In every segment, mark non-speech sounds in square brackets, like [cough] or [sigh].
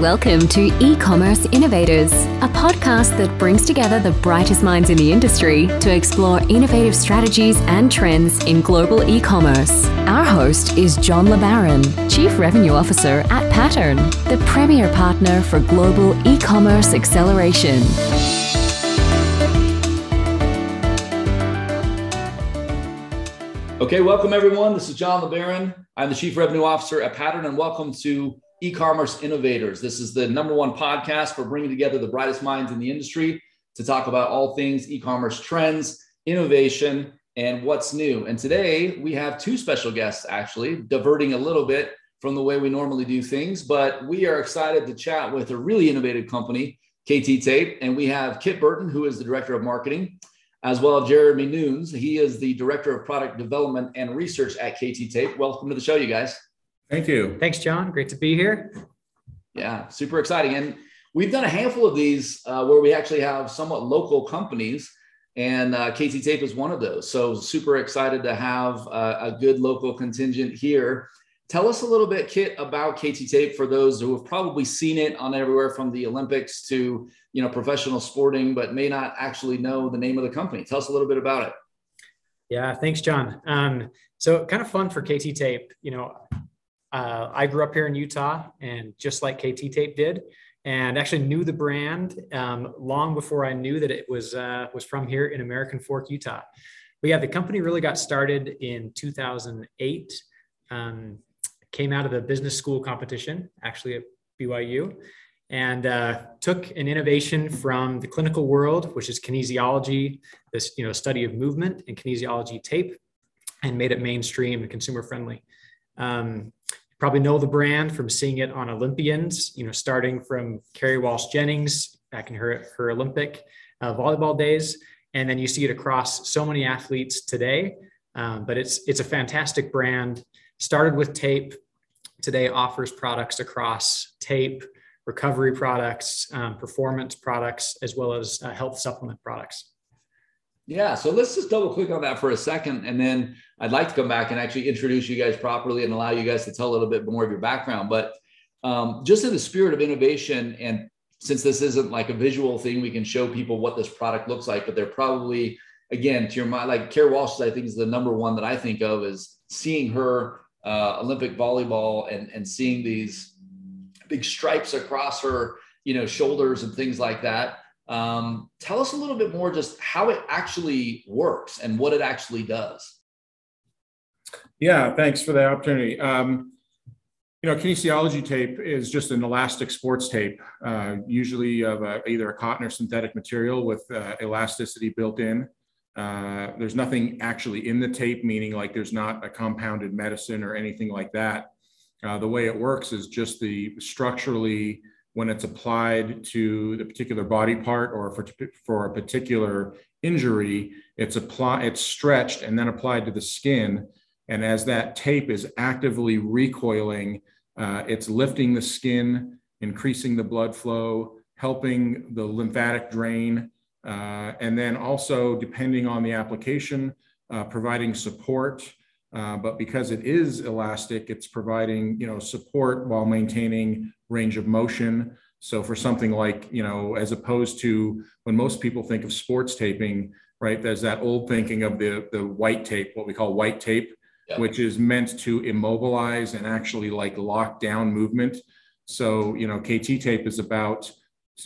Welcome to E Commerce Innovators, a podcast that brings together the brightest minds in the industry to explore innovative strategies and trends in global e commerce. Our host is John LeBaron, Chief Revenue Officer at Pattern, the premier partner for global e commerce acceleration. Okay, welcome everyone. This is John LeBaron. I'm the Chief Revenue Officer at Pattern, and welcome to e-commerce innovators. This is the number one podcast for bringing together the brightest minds in the industry to talk about all things e-commerce trends, innovation, and what's new. And today we have two special guests actually, diverting a little bit from the way we normally do things, but we are excited to chat with a really innovative company, KT Tape, and we have Kit Burton, who is the director of marketing, as well as Jeremy Nunes. He is the director of product development and research at KT Tape. Welcome to the show, you guys. Thank you. Thanks, John. Great to be here. Yeah, super exciting. And we've done a handful of these uh, where we actually have somewhat local companies, and uh, KT Tape is one of those. So super excited to have uh, a good local contingent here. Tell us a little bit, Kit, about KT Tape for those who have probably seen it on everywhere from the Olympics to you know professional sporting, but may not actually know the name of the company. Tell us a little bit about it. Yeah, thanks, John. Um, so kind of fun for KT Tape. You know, uh, I grew up here in Utah, and just like KT Tape did, and actually knew the brand um, long before I knew that it was uh, was from here in American Fork, Utah. But yeah, the company really got started in 2008. Um, came out of the business school competition, actually at BYU, and uh, took an innovation from the clinical world, which is kinesiology, this you know study of movement and kinesiology tape, and made it mainstream and consumer friendly. Um, probably know the brand from seeing it on Olympians, you know, starting from Kerri Walsh Jennings back in her, her Olympic uh, volleyball days. And then you see it across so many athletes today. Um, but it's, it's a fantastic brand. Started with tape, today offers products across tape, recovery products, um, performance products, as well as uh, health supplement products. Yeah, so let's just double click on that for a second. And then I'd like to come back and actually introduce you guys properly and allow you guys to tell a little bit more of your background. But um, just in the spirit of innovation, and since this isn't like a visual thing, we can show people what this product looks like, but they're probably, again, to your mind, like Kerri Walsh, I think is the number one that I think of is seeing her uh, Olympic volleyball and, and seeing these big stripes across her, you know, shoulders and things like that um, tell us a little bit more just how it actually works and what it actually does. Yeah, thanks for the opportunity. Um, you know, kinesiology tape is just an elastic sports tape, uh, usually of a, either a cotton or synthetic material with uh, elasticity built in. Uh, there's nothing actually in the tape, meaning like there's not a compounded medicine or anything like that. Uh, the way it works is just the structurally when it's applied to the particular body part or for, for a particular injury, it's apply, it's stretched and then applied to the skin. And as that tape is actively recoiling, uh, it's lifting the skin, increasing the blood flow, helping the lymphatic drain, uh, and then also, depending on the application, uh, providing support. Uh, but because it is elastic, it's providing you know support while maintaining range of motion. So for something like, you know, as opposed to when most people think of sports taping, right, there's that old thinking of the, the white tape, what we call white tape, yeah. which is meant to immobilize and actually like lock down movement. So, you know, KT tape is about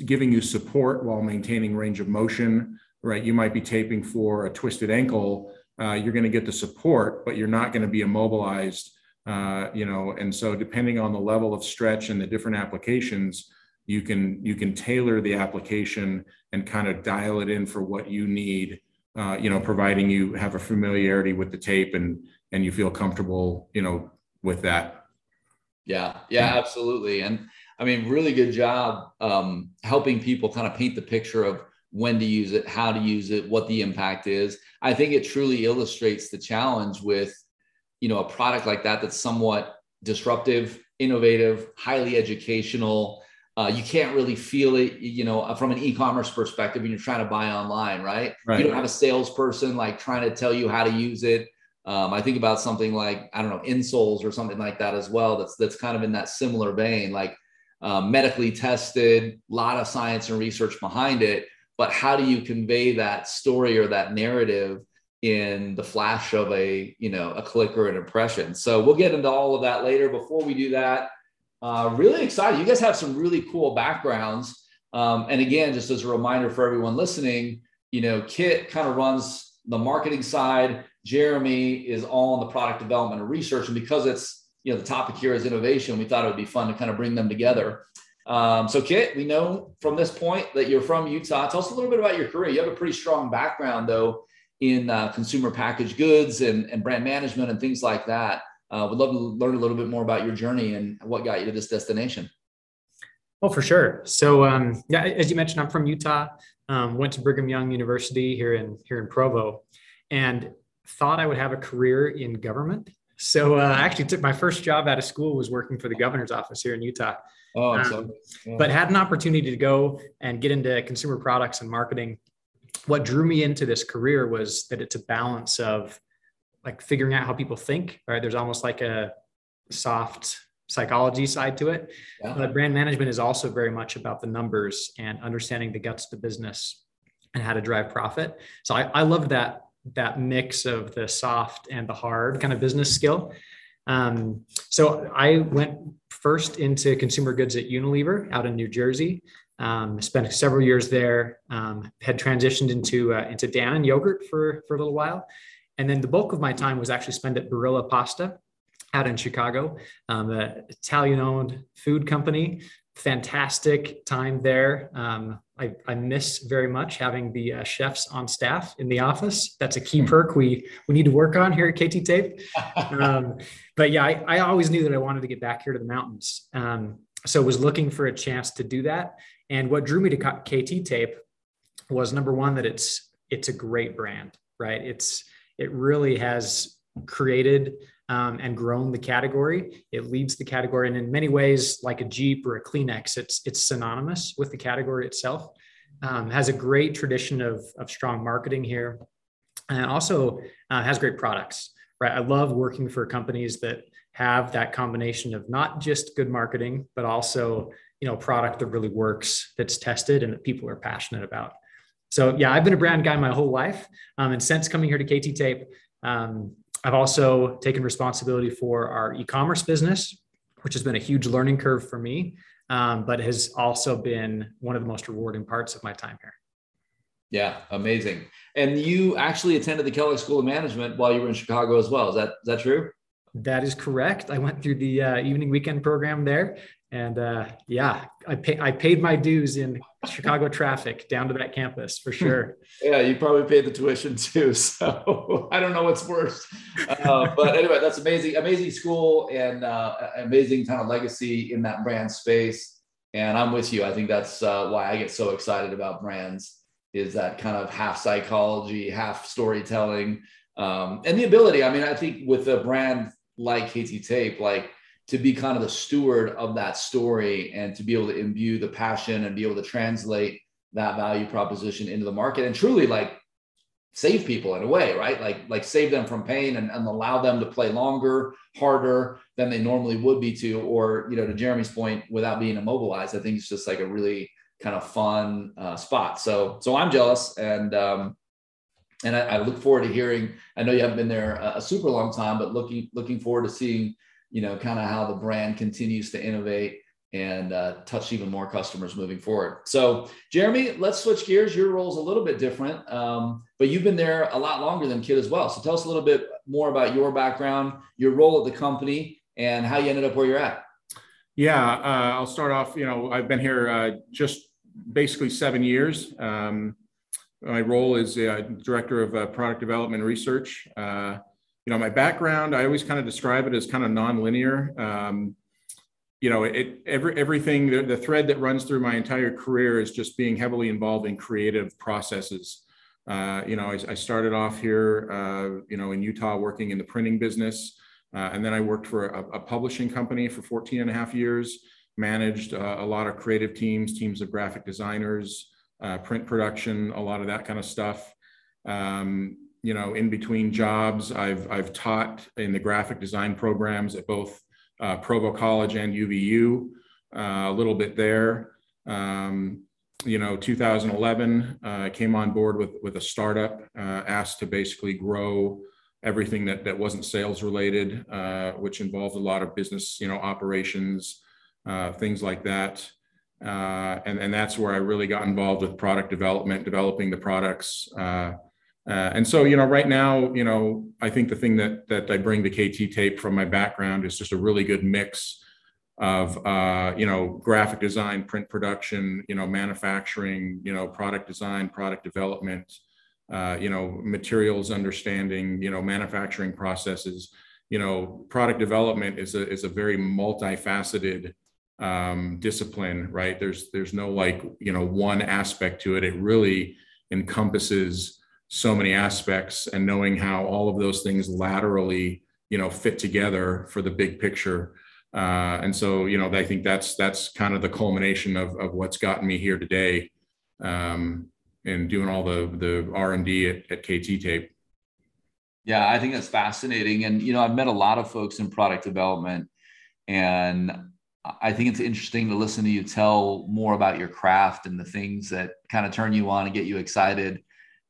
giving you support while maintaining range of motion, right? You might be taping for a twisted ankle. Uh, you're going to get the support, but you're not going to be immobilized uh, you know, and so depending on the level of stretch and the different applications, you can you can tailor the application and kind of dial it in for what you need. Uh, you know, providing you have a familiarity with the tape and and you feel comfortable, you know, with that. Yeah, yeah, absolutely. And I mean, really good job um, helping people kind of paint the picture of when to use it, how to use it, what the impact is. I think it truly illustrates the challenge with you know a product like that that's somewhat disruptive innovative highly educational uh, you can't really feel it you know from an e-commerce perspective when you're trying to buy online right, right. you don't have a salesperson like trying to tell you how to use it um, i think about something like i don't know insoles or something like that as well that's that's kind of in that similar vein like uh, medically tested, a lot of science and research behind it. But how do you convey that story or that narrative in the flash of a you know a click or an impression? So we'll get into all of that later. Before we do that, uh, really excited. You guys have some really cool backgrounds. Um, and again, just as a reminder for everyone listening, you know, Kit kind of runs the marketing side. Jeremy is all on the product development and research. And because it's, you know, the topic here is innovation, we thought it would be fun to kind of bring them together. Um, so, Kit, we know from this point that you're from Utah. Tell us a little bit about your career. You have a pretty strong background, though, in uh, consumer packaged goods and, and brand management and things like that. Uh, would love to learn a little bit more about your journey and what got you to this destination. Oh, for sure. So, um, yeah, as you mentioned, I'm from Utah. Um, went to Brigham Young University here in here in Provo, and thought I would have a career in government. So, uh, I actually took my first job out of school was working for the governor's office here in Utah. Oh, um, yeah. but had an opportunity to go and get into consumer products and marketing. What drew me into this career was that it's a balance of like figuring out how people think, right? There's almost like a soft psychology side to it. Yeah. But brand management is also very much about the numbers and understanding the guts of the business and how to drive profit. So I, I love that that mix of the soft and the hard kind of business skill. Um, so I went first into consumer goods at Unilever out in New Jersey. Um, spent several years there. Um, had transitioned into uh, into Dannon yogurt for for a little while, and then the bulk of my time was actually spent at Barilla Pasta out in Chicago, um, an Italian owned food company. Fantastic time there. Um, I, I, miss very much having the uh, chefs on staff in the office. That's a key hmm. perk we we need to work on here at KT Tape. [laughs] Um, but yeah, I, I, always knew that I wanted to get back here to the mountains. Um, so was looking for a chance to do that. And what drew me to KT Tape was number one that it's it's a great brand, right? It's it really has created um, and grown the category. It leads the category, and in many ways, like a Jeep or a Kleenex, it's it's synonymous with the category itself. Um, has a great tradition of of strong marketing here, and also uh, has great products. Right, I love working for companies that have that combination of not just good marketing, but also you know product that really works, that's tested, and that people are passionate about. So yeah, I've been a brand guy my whole life, um, and since coming here to KT Tape, um, I've also taken responsibility for our e-commerce business, which has been a huge learning curve for me, um, but has also been one of the most rewarding parts of my time here. Yeah, amazing. And you actually attended the Kellogg School of Management while you were in Chicago as well. Is that is that true? That is correct. I went through the uh, evening weekend program there, and uh, yeah, I pay, I paid my dues in Chicago traffic down to that campus for sure. [laughs] yeah, you probably paid the tuition too. [laughs] So I don't know what's worse, uh, but anyway, that's amazing, amazing school and uh, amazing kind of legacy in that brand space. And I'm with you. I think that's uh, why I get so excited about brands is that kind of half psychology, half storytelling, um, and the ability. I mean, I think with a brand like KT Tape, like to be kind of the steward of that story and to be able to imbue the passion and be able to translate that value proposition into the market and truly like save people in a way right? Like like save them from pain and, and allow them to play longer harder than they normally would be to or you know to jeremy's point without being immobilized i think it's just like a really kind of fun uh, spot. So so i'm jealous and um and I, I, look forward to hearing i know you haven't been there a, a super long time but looking looking forward to seeing you know, kind of how the brand continues to innovate and uh, touch even more customers moving forward. So, Jeremy, let's switch gears. Your role is a little bit different, um, but you've been there a lot longer than Kit as well. So, tell us a little bit more about your background, your role at the company, and how you ended up where you're at. Yeah, uh, I'll start off. You know, I've been here uh, just basically seven years. Um, my role is uh, director of uh, product development research. Uh, you know, my background, I always kind of describe it as kind of nonlinear. Um, you know, it every everything the, the, thread that runs through my entire career is just being heavily involved in creative processes. Uh, you know, I, I, started off here, uh, you know, in Utah working in the printing business. Uh, and then I worked for a, a, publishing company for 14 and a half years, managed a lot of creative teams, teams of graphic designers, uh, print production, a lot of that kind of stuff. Um, you know, in between jobs, I've, I've taught in the graphic design programs at both uh, Provo College and UVU. uh, a little bit there. Um, you know, 2011, uh, came on board with with a startup, uh, asked to basically grow everything that that wasn't sales related, uh, which involved a lot of business, you know, operations, things like that. Uh, and and that's where I really got involved with product development, developing the products. Uh, and so, you know, right now, you know, I think the thing that that I bring to KT Tape from my background is just a really good mix of uh, you know graphic design, print production, you know manufacturing, you know product design, product development, uh, you know materials understanding, you know manufacturing processes. You know product development is a is a very multifaceted um, discipline, right? There's there's no like you know one aspect to it. It really encompasses so many aspects, and knowing how all of those things laterally you know fit together for the big picture uh, and so, you know, I think that's that's kind of the culmination of, of what's gotten me here today, um, and doing all the the R and D at, at KT Tape. Yeah, I think that's fascinating, and you know, I've met a lot of folks in product development, and I think it's interesting to listen to you tell more about your craft and the things that kind of turn you on and get you excited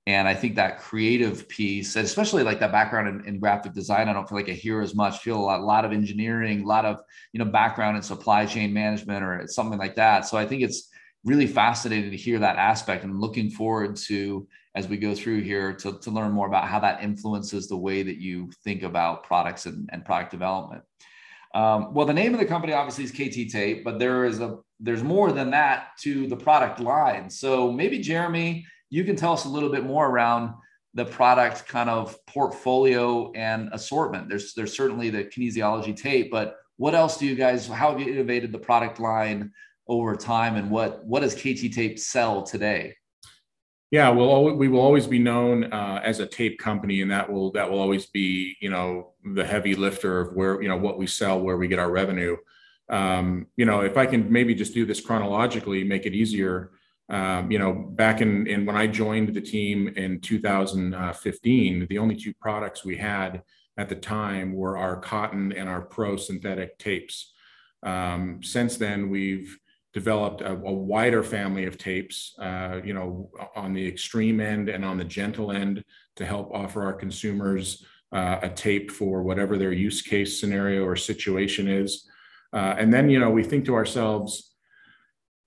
and I think that creative piece, especially like that background in, in, graphic design, I don't feel like I hear as much. Feel a lot, a lot of engineering, a lot of you know background in supply chain management or something like that. So I think it's really fascinating to hear that aspect, and looking forward to as we go through here to, to learn more about how that influences the way that you think about products and, and product development. Um, well, the name of the company obviously is KT Tape, but there is a there's more than that to the product line. So maybe Jeremy you can tell us a little bit more around the product kind of portfolio and assortment. There's there's certainly the kinesiology tape, but what else do you guys? How have you innovated the product line over time, and what what does KT Tape sell today? Yeah, well, we will always be known uh, as a tape company, and that will that will always be you know the heavy lifter of where you know what we sell, where we get our revenue. Um, you know, if I can maybe just do this chronologically, make it easier um, you know, back in, in when I joined the team in 2015, the only two products we had at the time were our cotton and our pro synthetic tapes. Um, since then, we've developed a, a wider family of tapes, uh, you know, on the extreme end and on the gentle end to help offer our consumers uh, a tape for whatever their use case scenario or situation is. Uh, and then, you know, we think to ourselves,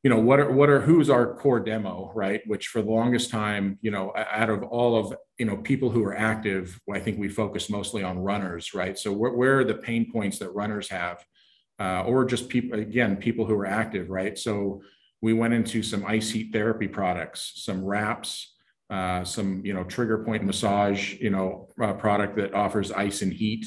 you know what are what are who's our core demo right? Which for the longest time you know out of all of you know people who are active i think we focus mostly on runners right? So where, where are the pain points that runners have uh, or just people again people who are active right so we went into some ice heat therapy products some wraps uh, some you know trigger point massage you know uh, product that offers ice and heat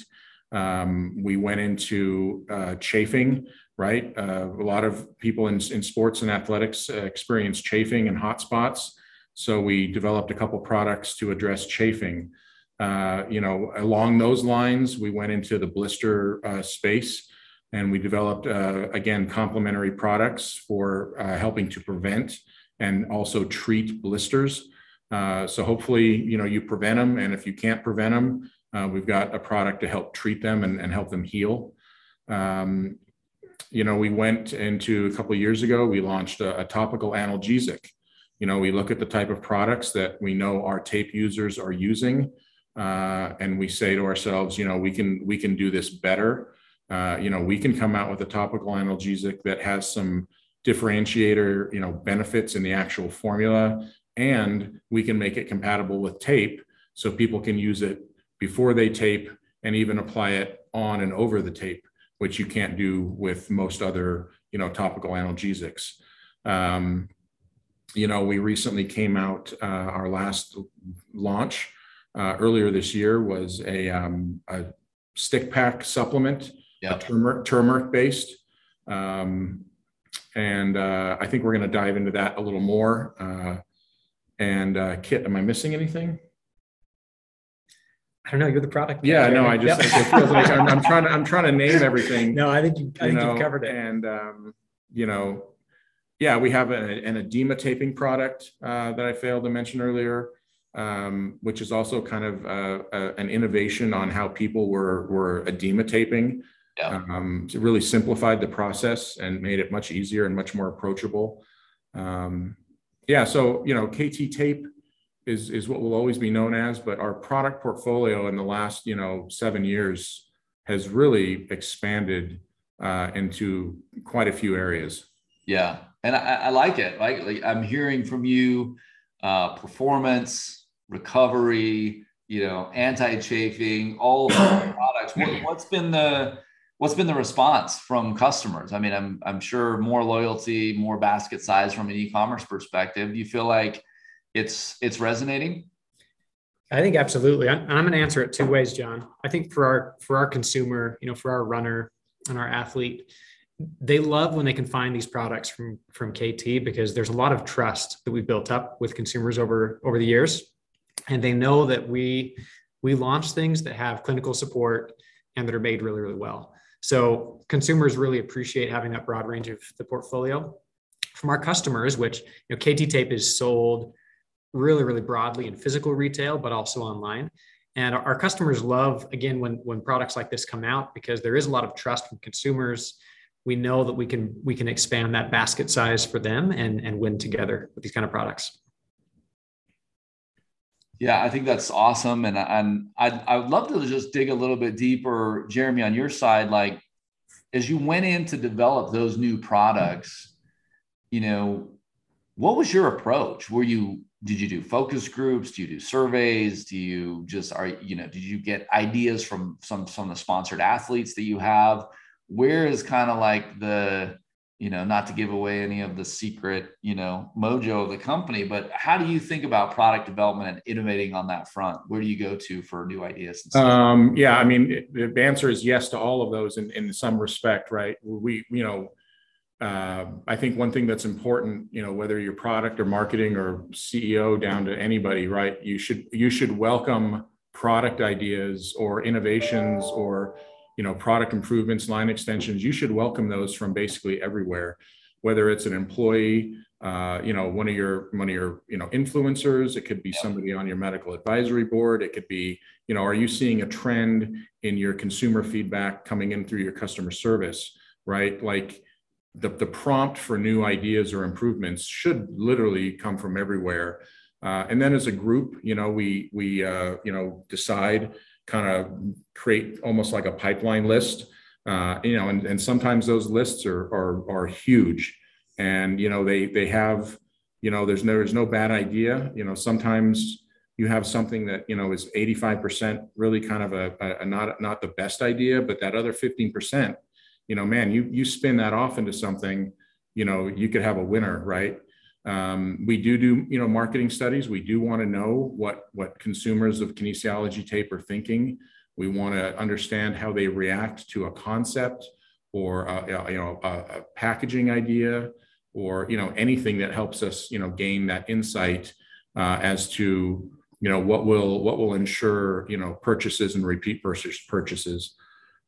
um, we went into uh, chafing right? Uh, a lot of people in, in sports and athletics uh, experience chafing and hot spots. So we developed a couple products to address chafing. Uh, you know, along those lines, we went into the blister uh, space and we developed, uh, again, complementary products for uh, helping to prevent and also treat blisters. so hopefully, you know, you prevent them. And if you can't prevent them, we've got a product to help treat them and, and help them heal. Um, you know, we went into a couple years ago, we launched a, a, topical analgesic. You know, we look at the type of products that we know our tape users are using, uh, and we say to ourselves, you know, we can we can do this better. Uh, you know, we can come out with a topical analgesic that has some differentiator, you know, benefits in the actual formula, and we can make it compatible with tape, so people can use it before they tape and even apply it on and over the tape which you can't do with most other, you know, topical analgesics. Um, you know, we recently came out, uh, our last launch uh, earlier this year was a, um, a stick pack supplement, yep. turmeric, turmeric based. Um, and uh, I think we're going to dive into that a little more. Uh, and uh, Kit, am I missing anything? I don't know. You're the product. Yeah, no, I just yep. it feels like I'm, I'm, trying to I'm trying to name everything. [laughs] no, I think you I you think know, you've covered it. And um, you know, yeah, we have a, an edema taping product uh, that I failed to mention earlier, um, which is also kind of uh, an innovation on how people were were edema taping. Yeah. Um, it really simplified the process and made it much easier and much more approachable. Um, yeah, so you know, KT Tape is is what will always be known as, but our product portfolio in the last you know seven years has really expanded uh, into quite a few areas. Yeah, and I, I like it. Like, like, I'm hearing from you, uh, performance, recovery, you know, anti-chafing, all products. What, what's been the what's been the response from customers? I mean, I'm I'm sure more loyalty, more basket size from an e-commerce perspective. Do you feel like it's it's resonating? I think absolutely. I'm, I'm going to answer it two ways, John. I think for our for our consumer, you know, for our runner and our athlete, they love when they can find these products from from KT because there's a lot of trust that we've built up with consumers over over the years, and they know that we we launch things that have clinical support and that are made really really well. So consumers really appreciate having that broad range of the portfolio. From our customers, which you know, KT Tape is sold really really broadly in physical retail, but also online. And our customers love again when when products like this come out because there is a lot of trust from consumers we know that we can we can expand that basket size for them and and win together with these kind of products yeah i think that's awesome and and i'd, I would love to just dig a little bit deeper jeremy on your side like as you went in to develop those new products you know what was your approach? Were you did you do focus groups? Do you do surveys? Do you just are you know did you get ideas from some some of the sponsored athletes that you have? Where is kind of like the you know not to give away any of the secret you know mojo of the company but how do you think about product development and innovating on that front? Where do you go to for new ideas um, yeah i mean the answer is yes to all of those in, in some respect right? We you know uh, I think one thing that's important, you know, whether you're product or marketing or CEO down to anybody, right? You should you should welcome product ideas or innovations or you know, product improvements, line extensions, you should welcome those from basically everywhere, whether it's an employee, uh, you know, one of your one of your you know influencers. It could be somebody on your medical advisory board. It could be, you know, are you seeing a trend in your consumer feedback coming in through your customer service, right? Like the the prompt for new ideas or improvements should literally come from everywhere. Uh, and then as a group, you know, we we uh, you know decide kind of create almost like a pipeline list. Uh, you know, and, and sometimes those lists are, are, are huge and, you know, they, they have, you know, there's no, there's no bad idea. You know, sometimes you have something that, you know, is 85% really kind of a, a, a not, not the best idea, but that other 15%, you know, man, you, you spin that off into something, you know, you could have a winner, right? Um, we do do you know marketing studies. We do want to know what what consumers of kinesiology tape are thinking. We want to understand how they react to a concept or a, you know a, a packaging idea or you know anything that helps us you know gain that insight uh, as to you know what will what will ensure you know purchases and repeat purchase purchases.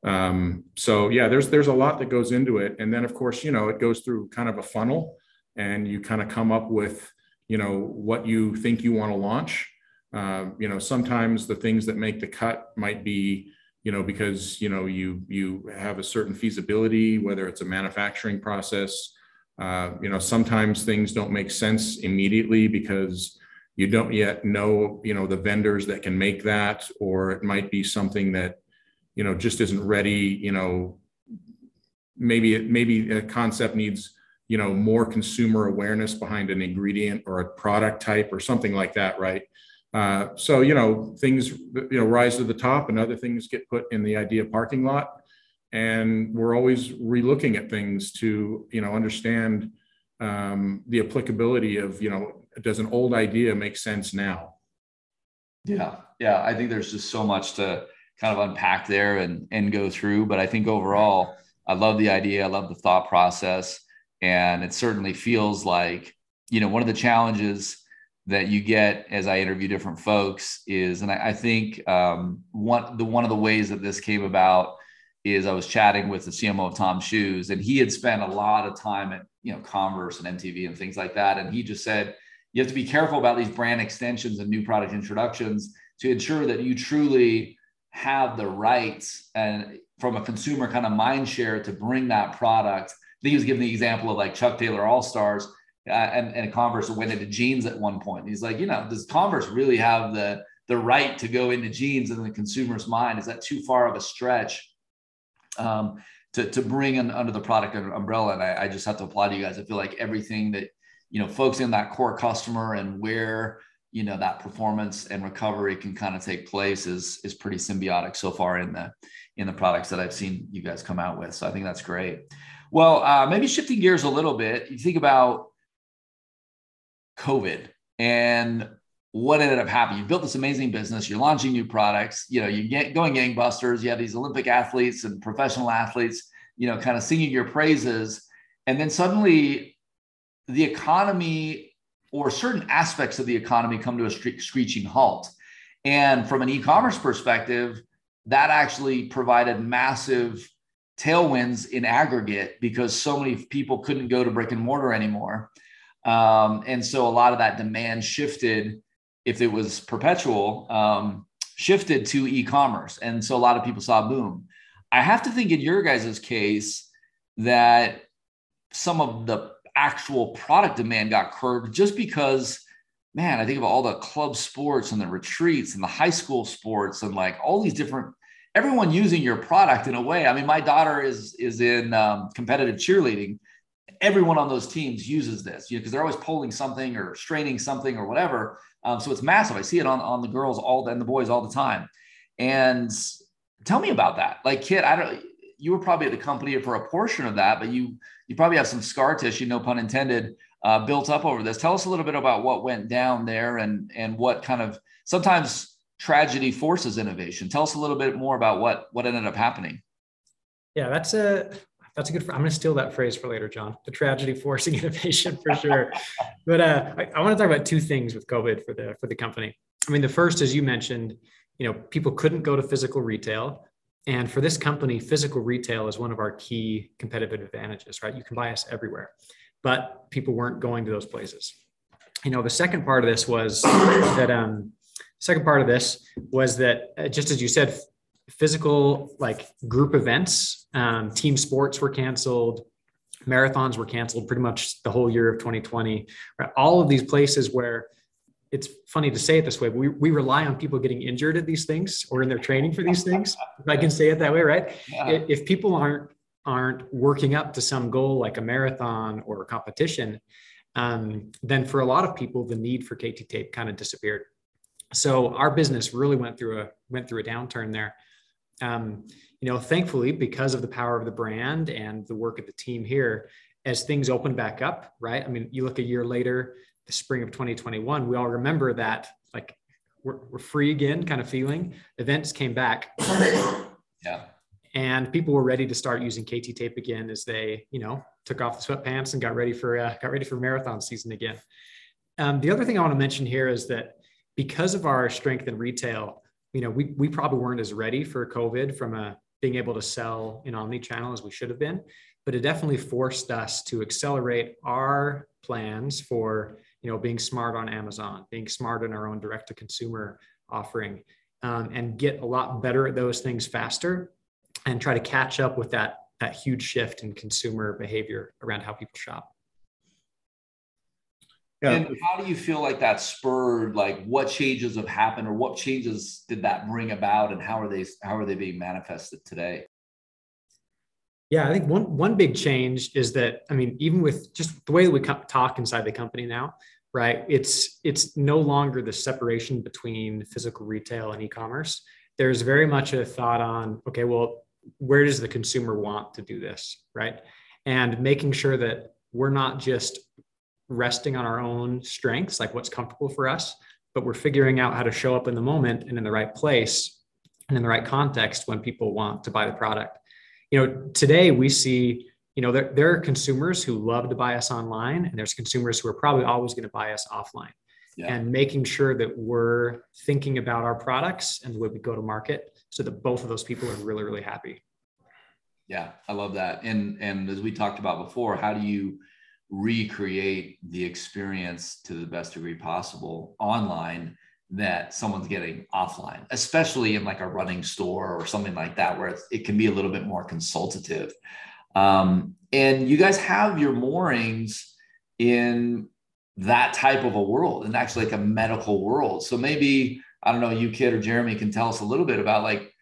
Um, so yeah, there's there's a lot that goes into it, and then of course you know it goes through kind of a funnel and you kind of come up with you know what you think you want to launch. Uh, you know sometimes the things that make the cut might be you know because you know you you have a certain feasibility whether it's a manufacturing process. Uh, you know sometimes things don't make sense immediately because you don't yet know you know the vendors that can make that or it might be something that you know just isn't ready you know. Maybe it maybe a concept needs you know more consumer awareness behind an ingredient or a product type or something like that right? Uh, so you know things you know rise to the top and other things get put in the idea parking lot. And we're always relooking at things to you know understand um, the applicability of you know does an old idea make sense now? Yeah. Yeah. I think there's just so much to kind of unpack there and and go through. But i think overall i love the idea. I love the thought process and it certainly feels like, you know, one of the challenges that you get as I interview different folks is, and I, I think um, one the one of the ways that this came about is I was chatting with the CMO of TOMS Shoes, and he had spent a lot of time at you know Converse and MTV and things like that, and he just said you have to be careful about these brand extensions and new product introductions to ensure that you truly have the rights and from a consumer kind of mind share to bring that product. I think he was giving the example of like Chuck Taylor All Stars uh, and, and Converse went into jeans at one point. He's like, you know, does Converse really have the the right to go into jeans in the consumer's mind? Is that too far of a stretch um, to, to bring in under the product umbrella? And I, I just have to applaud you guys. I feel like everything that you know, folks in that core customer and where you know that performance and recovery can kind of take place is is pretty symbiotic so far in the in the products that I've seen you guys come out with. So I think that's great. Well, uh, maybe shifting gears a little bit, you think about COVID and what ended up happening. You built this amazing business. You're launching new products. You know, you get going gangbusters. You have these Olympic athletes and professional athletes. You know, kind of singing your praises, and then suddenly the economy or certain aspects of the economy come to a screeching halt. And from an e-commerce perspective, that actually provided massive tailwinds in aggregate because so many people couldn't go to brick and mortar anymore. Um, and so a lot of that demand shifted, if it was perpetual, um, shifted to e-commerce. And so a lot of people saw boom. I have to think in your guys' case that some of the actual product demand got curbed just because man i think of all the club sports and the retreats and the high school sports and like all these different everyone using your product in a way. I mean my daughter is is in um, competitive cheerleading. Everyone on those teams uses this you know because they're always pulling something or straining something or whatever. Um, so it's massive. I see it on, on the girls all and the boys all the time. And tell me about that. Like Kit i don't you were probably at the company for a portion of that, but you you probably have some scar tissue, no pun intended, uh, built up over this. Tell us a little bit about what went down there and and what kind of sometimes tragedy forces innovation. Tell us a little bit more about what what ended up happening. Yeah, that's a that's a good. I'm going to steal that phrase for later, John. The tragedy forcing [laughs] innovation for sure. but uh, I, I want to talk about two things with COVID for the for the company. I mean, the first, as you mentioned, you know, people couldn't go to physical retail. And for this company, physical retail is one of our key competitive advantages, right? You can buy us everywhere, but people weren't going to those places. You know, the second part of this was that, um, second part of this was that uh, just as you said, physical like group events, um, team sports were canceled, marathons were canceled pretty much the whole year of 2020. Right? All of these places where it's funny to say it this way, but we, we rely on people getting injured at these things or in their training for these things. if I can say it that way, right? Yeah. If people aren't aren't working up to some goal like a marathon or a competition, um, then for a lot of people, the need for KT tape kind of disappeared. So our business really went through a went through a downturn there. Um, you know, thankfully, because of the power of the brand and the work of the team here, as things open back up, right? I mean, you look a year later, the spring of 2021, we all remember that like we're, we're free again kind of feeling. Events came back. Yeah. And people were ready to start using KT tape again as they, you know, took off the sweatpants and got ready for uh, got ready for marathon season again. Um, the other thing I want to mention here is that because of our strength in retail, you know, we we probably weren't as ready for COVID from a being able to sell in omni-channel as we should have been, but it definitely forced us to accelerate our plans for you know, being smart on Amazon, being smart in our own direct to consumer offering, um, and get a lot better at those things faster, and try to catch up with that that huge shift in consumer behavior around how people shop. Yeah. And how do you feel like that spurred like what changes have happened or what changes did that bring about and how are they how are they being manifested today? Yeah, I think one one big change is that I mean, even with just the way that we talk inside the company now, right? It's it's no longer the separation between physical retail and e-commerce. There's very much a thought on, okay, well, where does the consumer want to do this, right? And making sure that we're not just resting on our own strengths, like what's comfortable for us, but we're figuring out how to show up in the moment and in the right place and in the right context when people want to buy the product you know, today we see, you know, there, there are consumers who love to buy us online, and there's consumers who are probably always going to buy us offline. Yeah. And making sure that we're thinking about our products and the way we go to market so that both of those people are really, really happy. Yeah, I love that. And and as we talked about before, how do you recreate the experience to the best degree possible online that someone's getting offline, especially in like a running store or something like that, where it can be a little bit more consultative. Um, and you guys have your moorings in that type of a world and actually like a medical world. So maybe, I don't know, you Kit or Jeremy can tell us a little bit about like,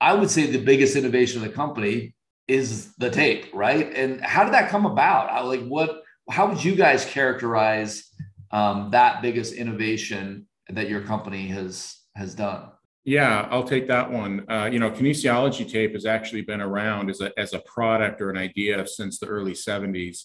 I would say the biggest innovation of the company is the tape, right? And how did that come about? Like what, how would you guys characterize um, that biggest innovation that your company has has done? Yeah, I'll take that one. Uh, you know, kinesiology tape has actually been around as a, as a product or an idea since the early 70s.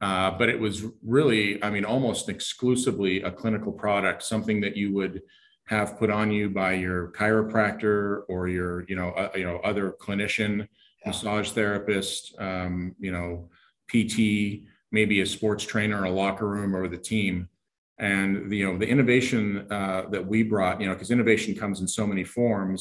Uh, but it was really, I mean, almost exclusively a clinical product, something that you would have put on you by your chiropractor or your, you know, uh, you know, other clinician, yeah. massage therapist, um, you know, PT, maybe a sports trainer, in a locker room, or the team. And the, you know the innovation uh, that we brought you know because innovation comes in so many forms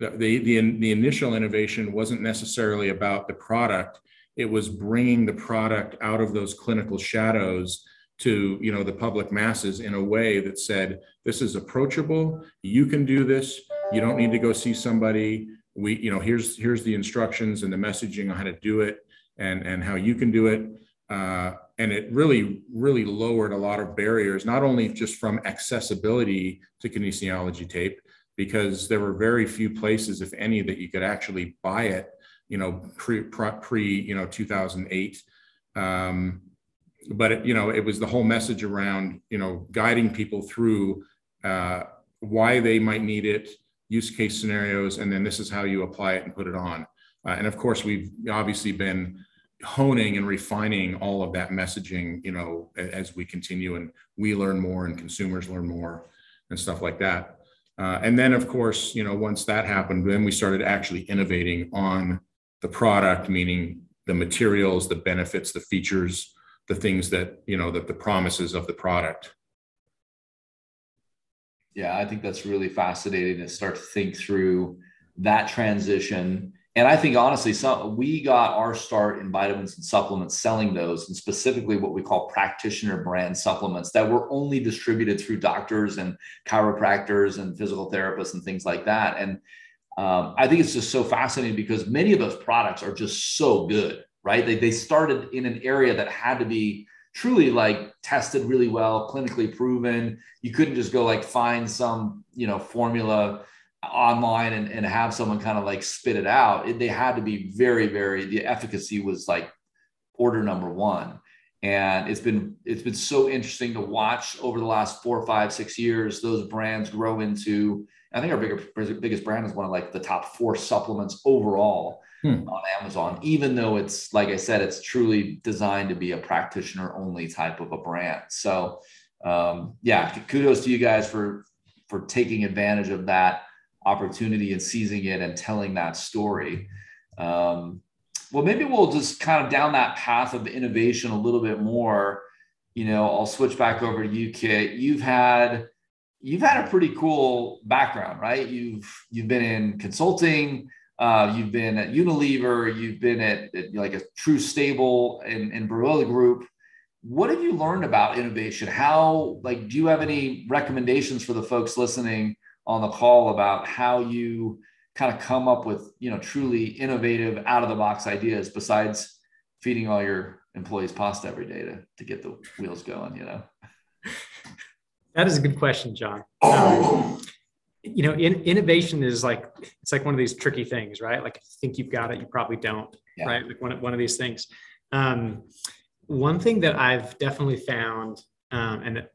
the, the, the, the initial innovation wasn't necessarily about the product. It was bringing the product out of those clinical shadows to you know the public masses in a way that said this is approachable. You can do this. You don't need to go see somebody. We you know here's here's the instructions and the messaging on how to do it and and how you can do it uh, and it really really lowered a lot of barriers not only just from accessibility to kinesiology tape because there were very few places if any that you could actually buy it you know pre pre, you know 2008 um, but it, you know it was the whole message around you know guiding people through uh, why they might need it use case scenarios and then this is how you apply it and put it on. Uh, and of course we've obviously been honing and refining all of that messaging, you know, as we continue and we learn more and consumers learn more and stuff like that. Uh, and then, of course, you know, once that happened, then we started actually innovating on the product, meaning the materials, the benefits, the features, the things that, you know, that the promises of the product. Yeah, I think that's really fascinating to start to think through that transition and I think honestly, some we got our start in vitamins and supplements selling those, and specifically what we call practitioner brand supplements that were only distributed through doctors and chiropractors and physical therapists and things like that. And um, I think it's just so fascinating because many of those products are just so good, right? They they started in an area that had to be truly like tested really well, clinically proven. You couldn't just go like find some you know formula online and, and have someone kind of like spit it out it, they had to be very very the efficacy was like order number one. And it's been it's been so interesting to watch over the last four five six years those brands grow into i think our bigger, biggest brand is one of like the top four supplements overall hmm. on amazon even though it's like i said it's truly designed to be a practitioner only type of a brand. So um, yeah kudos to you guys for for taking advantage of that opportunity and seizing it and telling that story. Um, well, maybe we'll just kind of down that path of innovation a little bit more. You know, I'll switch back over to you, Kit. You've had you've had a pretty cool background, right? You've you've been in consulting. Uh, you've been at Unilever. You've been at, at like a True Stable and, and Barilla Group. What have you learned about innovation? How like do you have any recommendations for the folks listening on the call about how you kind of come up with you know truly innovative out of the box ideas besides feeding all your employees pasta every day to, to get the wheels going you know? That is a good question john. Um, you know in, innovation is like it's like one of these tricky things right? Like if you think you've got it you probably don't yeah. right? Like one, one of these things. Um, one thing that i've definitely found um, and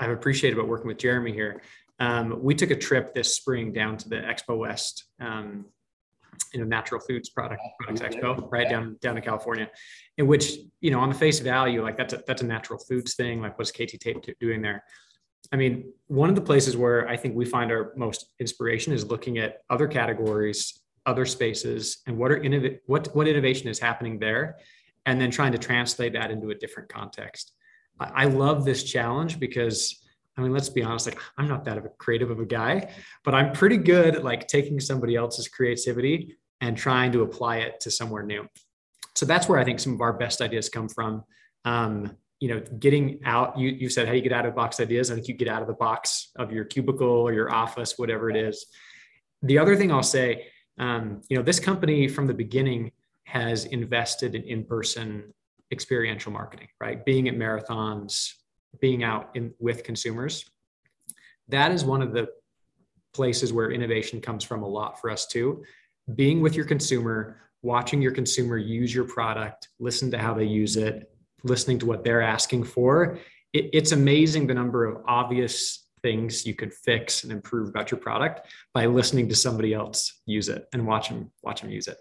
i've appreciated about working with jeremy here um, we took a trip this spring down to the Expo West, um, you know, natural foods product products expo, right down down to California, in which you know, on the face value, like that's a, that's a natural foods thing. Like, what's KT Tape doing there? I mean, one of the places where I think we find our most inspiration is looking at other categories, other spaces, and what are innov- what what innovation is happening there, and then trying to translate that into a different context. I, I love this challenge because I mean, let's be honest, like I'm not that of a creative of a guy, but I'm pretty good at like taking somebody else's creativity and trying to apply it to somewhere new. So that's where I think some of our best ideas come from. Um, you know, getting out, you, you said how do you get out of box ideas. I think you get out of the box of your cubicle or your office, whatever it is. The other thing I'll say, um, you know, this company from the beginning has invested in in-person experiential marketing, right? Being at marathons, being out in with consumers. That is one of the places where innovation comes from a lot for us too. Being with your consumer, watching your consumer use your product, listen to how they use it, listening to what they're asking for, it, it's amazing the number of obvious things you could fix and improve about your product by listening to somebody else use it and watch them watch them use it.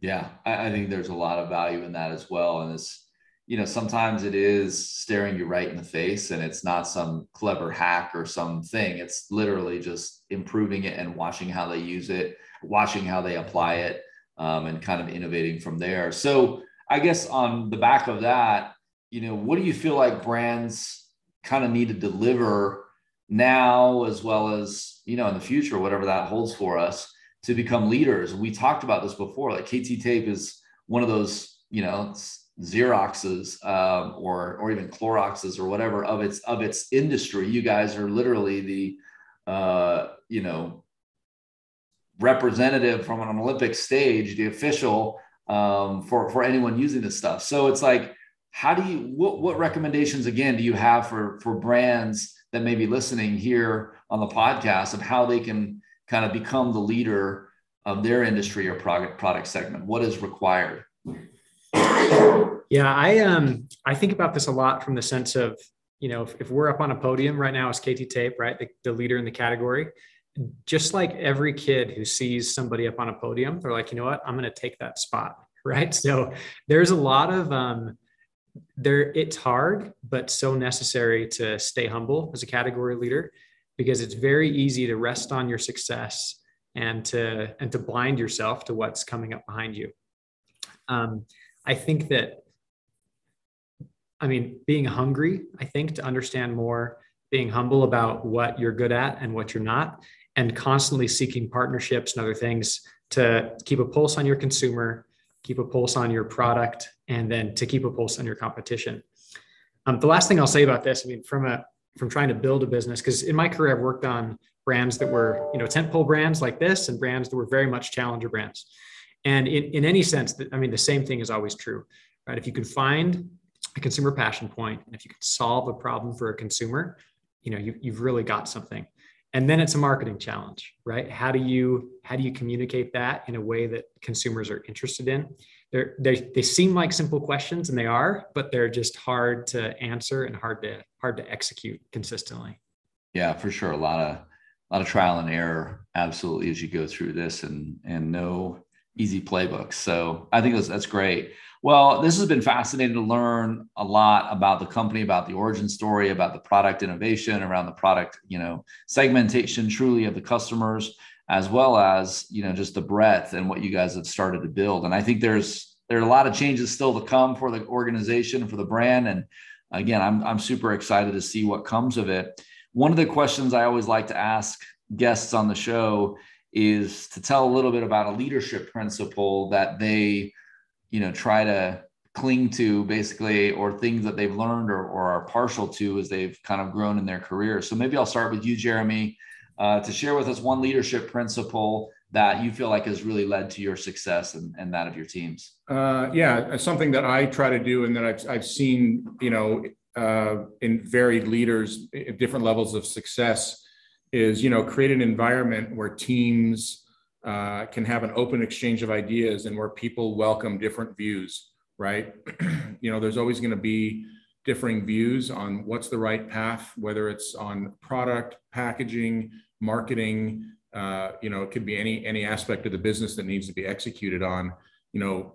Yeah, I, I think there's a lot of value in that as well, and it's you know sometimes it is staring you right in the face and it's not some clever hack or something it's literally just improving it and watching how they use it watching how they apply it um, and kind of innovating from there so I guess on the back of that, you know, what do you feel like brands kind of need to deliver now as well as, you know, in the future, whatever that holds for us to become leaders? We talked about this before, like KT tape is one of those, you know, Xeroxes um, or or even Cloroxes or whatever of its of its industry. You guys are literally the uh, you know representative from an Olympic stage, the official um, for for anyone using this stuff. So it's like, how do you what what recommendations again do you have for for brands that may be listening here on the podcast of how they can kind of become the leader of their industry or product product segment? What is required? [coughs] Yeah, I um I think about this a lot from the sense of you know if, if we're up on a podium right now as KT Tape, right, the, the leader in the category, just like every kid who sees somebody up on a podium, they're like, you know what, I'm going to take that spot. [laughs] Right. So there's a lot of, um, there, it's hard, but so necessary to stay humble as a category leader because it's very easy to rest on your success and to, and to blind yourself to what's coming up behind you. Um, I think that, I mean, being hungry, I think to understand more, being humble about what you're good at and what you're not, and constantly seeking partnerships and other things to keep a pulse on your consumer, keep a pulse on your product, and then to keep a pulse on your competition. Um, the last thing I'll say about this, I mean, from a from trying to build a business, because in my career I've worked on brands that were, you know, tentpole brands like this, and brands that were very much challenger brands. And in, in any sense, I mean, the same thing is always true, right? If you can find a consumer passion point, and if you can solve a problem for a consumer, you know, you, you've really got something. And then it's a marketing challenge right? How do you how do you communicate that in a way that consumers are interested in? They're, they they seem like simple questions and they are but they're just hard to answer and hard to hard to execute consistently. Yeah for sure. A lot of a lot of trial and error absolutely as you go through this and and no easy playbooks so i think that's, that's great well, this has been fascinating to learn a lot about the company, about the origin story, about the product innovation, around the product, you know, segmentation truly of the customers, as well as, you know, just the breadth and what you guys have started to build. And I think there's there are a lot of changes still to come for the organization, for the brand. And again, I'm I'm super excited to see what comes of it. One of the questions I always like to ask guests on the show is to tell a little bit about a leadership principle that they you know try to cling to basically or things that they've learned or, or are partial to as they've kind of grown in their career. So maybe i'll start with you jeremy uh, to share with us one leadership principle that you feel like has really led to your success and, and that of your teams. Uh, yeah something that i try to do and that i've, I've seen you know uh, in varied leaders at different levels of success is you know create an environment where teams uh, can have an open exchange of ideas and where people welcome different views, right? [clears throat] you know, there's always going to be differing views on what's the right path, whether it's on product, packaging, marketing. Uh, you know, it could be any any aspect of the business that needs to be executed on. You know,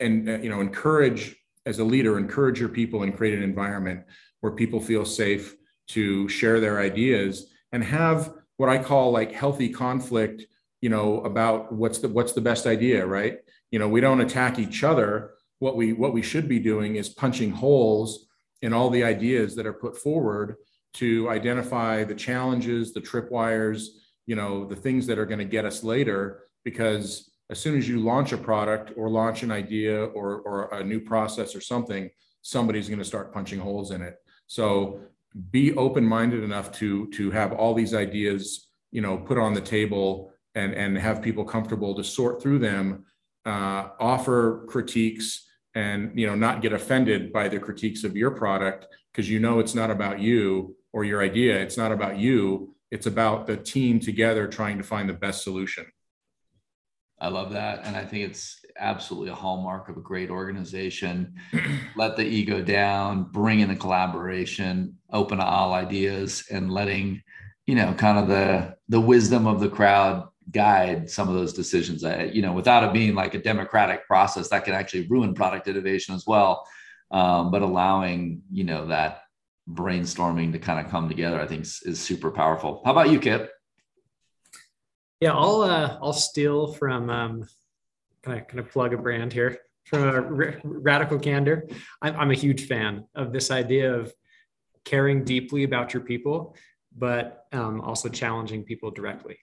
and uh, you know, encourage as a leader, encourage your people and create an environment where people feel safe to share their ideas and have what I call like healthy conflict, you know, about what's the what's the best idea, right? You know, we don't attack each other. What we what we should be doing is punching holes in all the ideas that are put forward to identify the challenges, the tripwires, you know, the things that are going to get us later. Because as soon as you launch a product or launch an idea or, or a new process or something, somebody's going to start punching holes in it. So be open-minded enough to to have all these ideas, you know, put on the table and and have people comfortable to sort through them, uh, offer critiques, and you know not get offended by the critiques of your product because you know it's not about you or your idea. It's not about you. It's about the team together trying to find the best solution. I love that. And I think it's absolutely a hallmark of a great organization. [clears throat] Let the ego down, bring in the collaboration, open to all ideas, and letting, you know, kind of the the wisdom of the crowd guide some of those decisions. I, You know, without it being like a democratic process that can actually ruin product innovation as well. Um, but allowing, you know, that brainstorming to kind of come together, I think is, is super powerful. How about you, Kit? Yeah, I'll uh, I'll steal from um, can I can I plug a brand here from a Radical Candor. I'm, I'm a huge fan of this idea of caring deeply about your people, but um, also challenging people directly.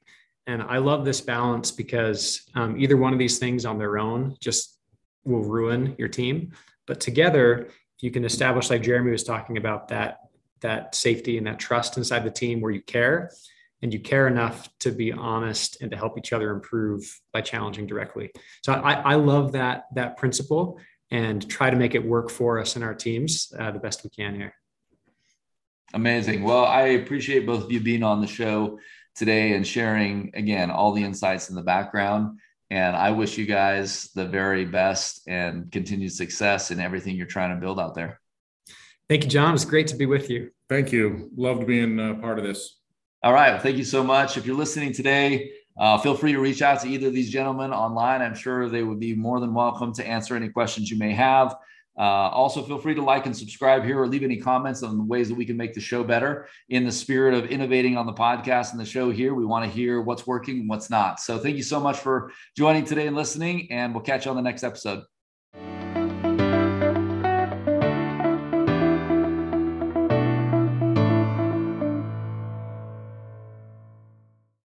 And I love this balance because um, either one of these things on their own just will ruin your team, but together you can establish, like Jeremy was talking about, that that safety and that trust inside the team where you care and you care enough to be honest and to help each other improve by challenging directly. So I, I love that that principle and try to make it work for us and our teams uh, the best we can here. Amazing. Well, I appreciate both of you being on the show today and sharing again all the insights in the background. And I wish you guys the very best and continued success in everything you're trying to build out there. Thank you, John. It's great to be with you. Thank you. Loved being uh, part of this. All right. Well, thank you so much. If you're listening today, uh, feel free to reach out to either of these gentlemen online. I'm sure they would be more than welcome to answer any questions you may have. Uh, also, feel free to like and subscribe here or leave any comments on the ways that we can make the show better. In the spirit of innovating on the podcast and the show here, we want to hear what's working and what's not. So, thank you so much for joining today and listening, and we'll catch you on the next episode.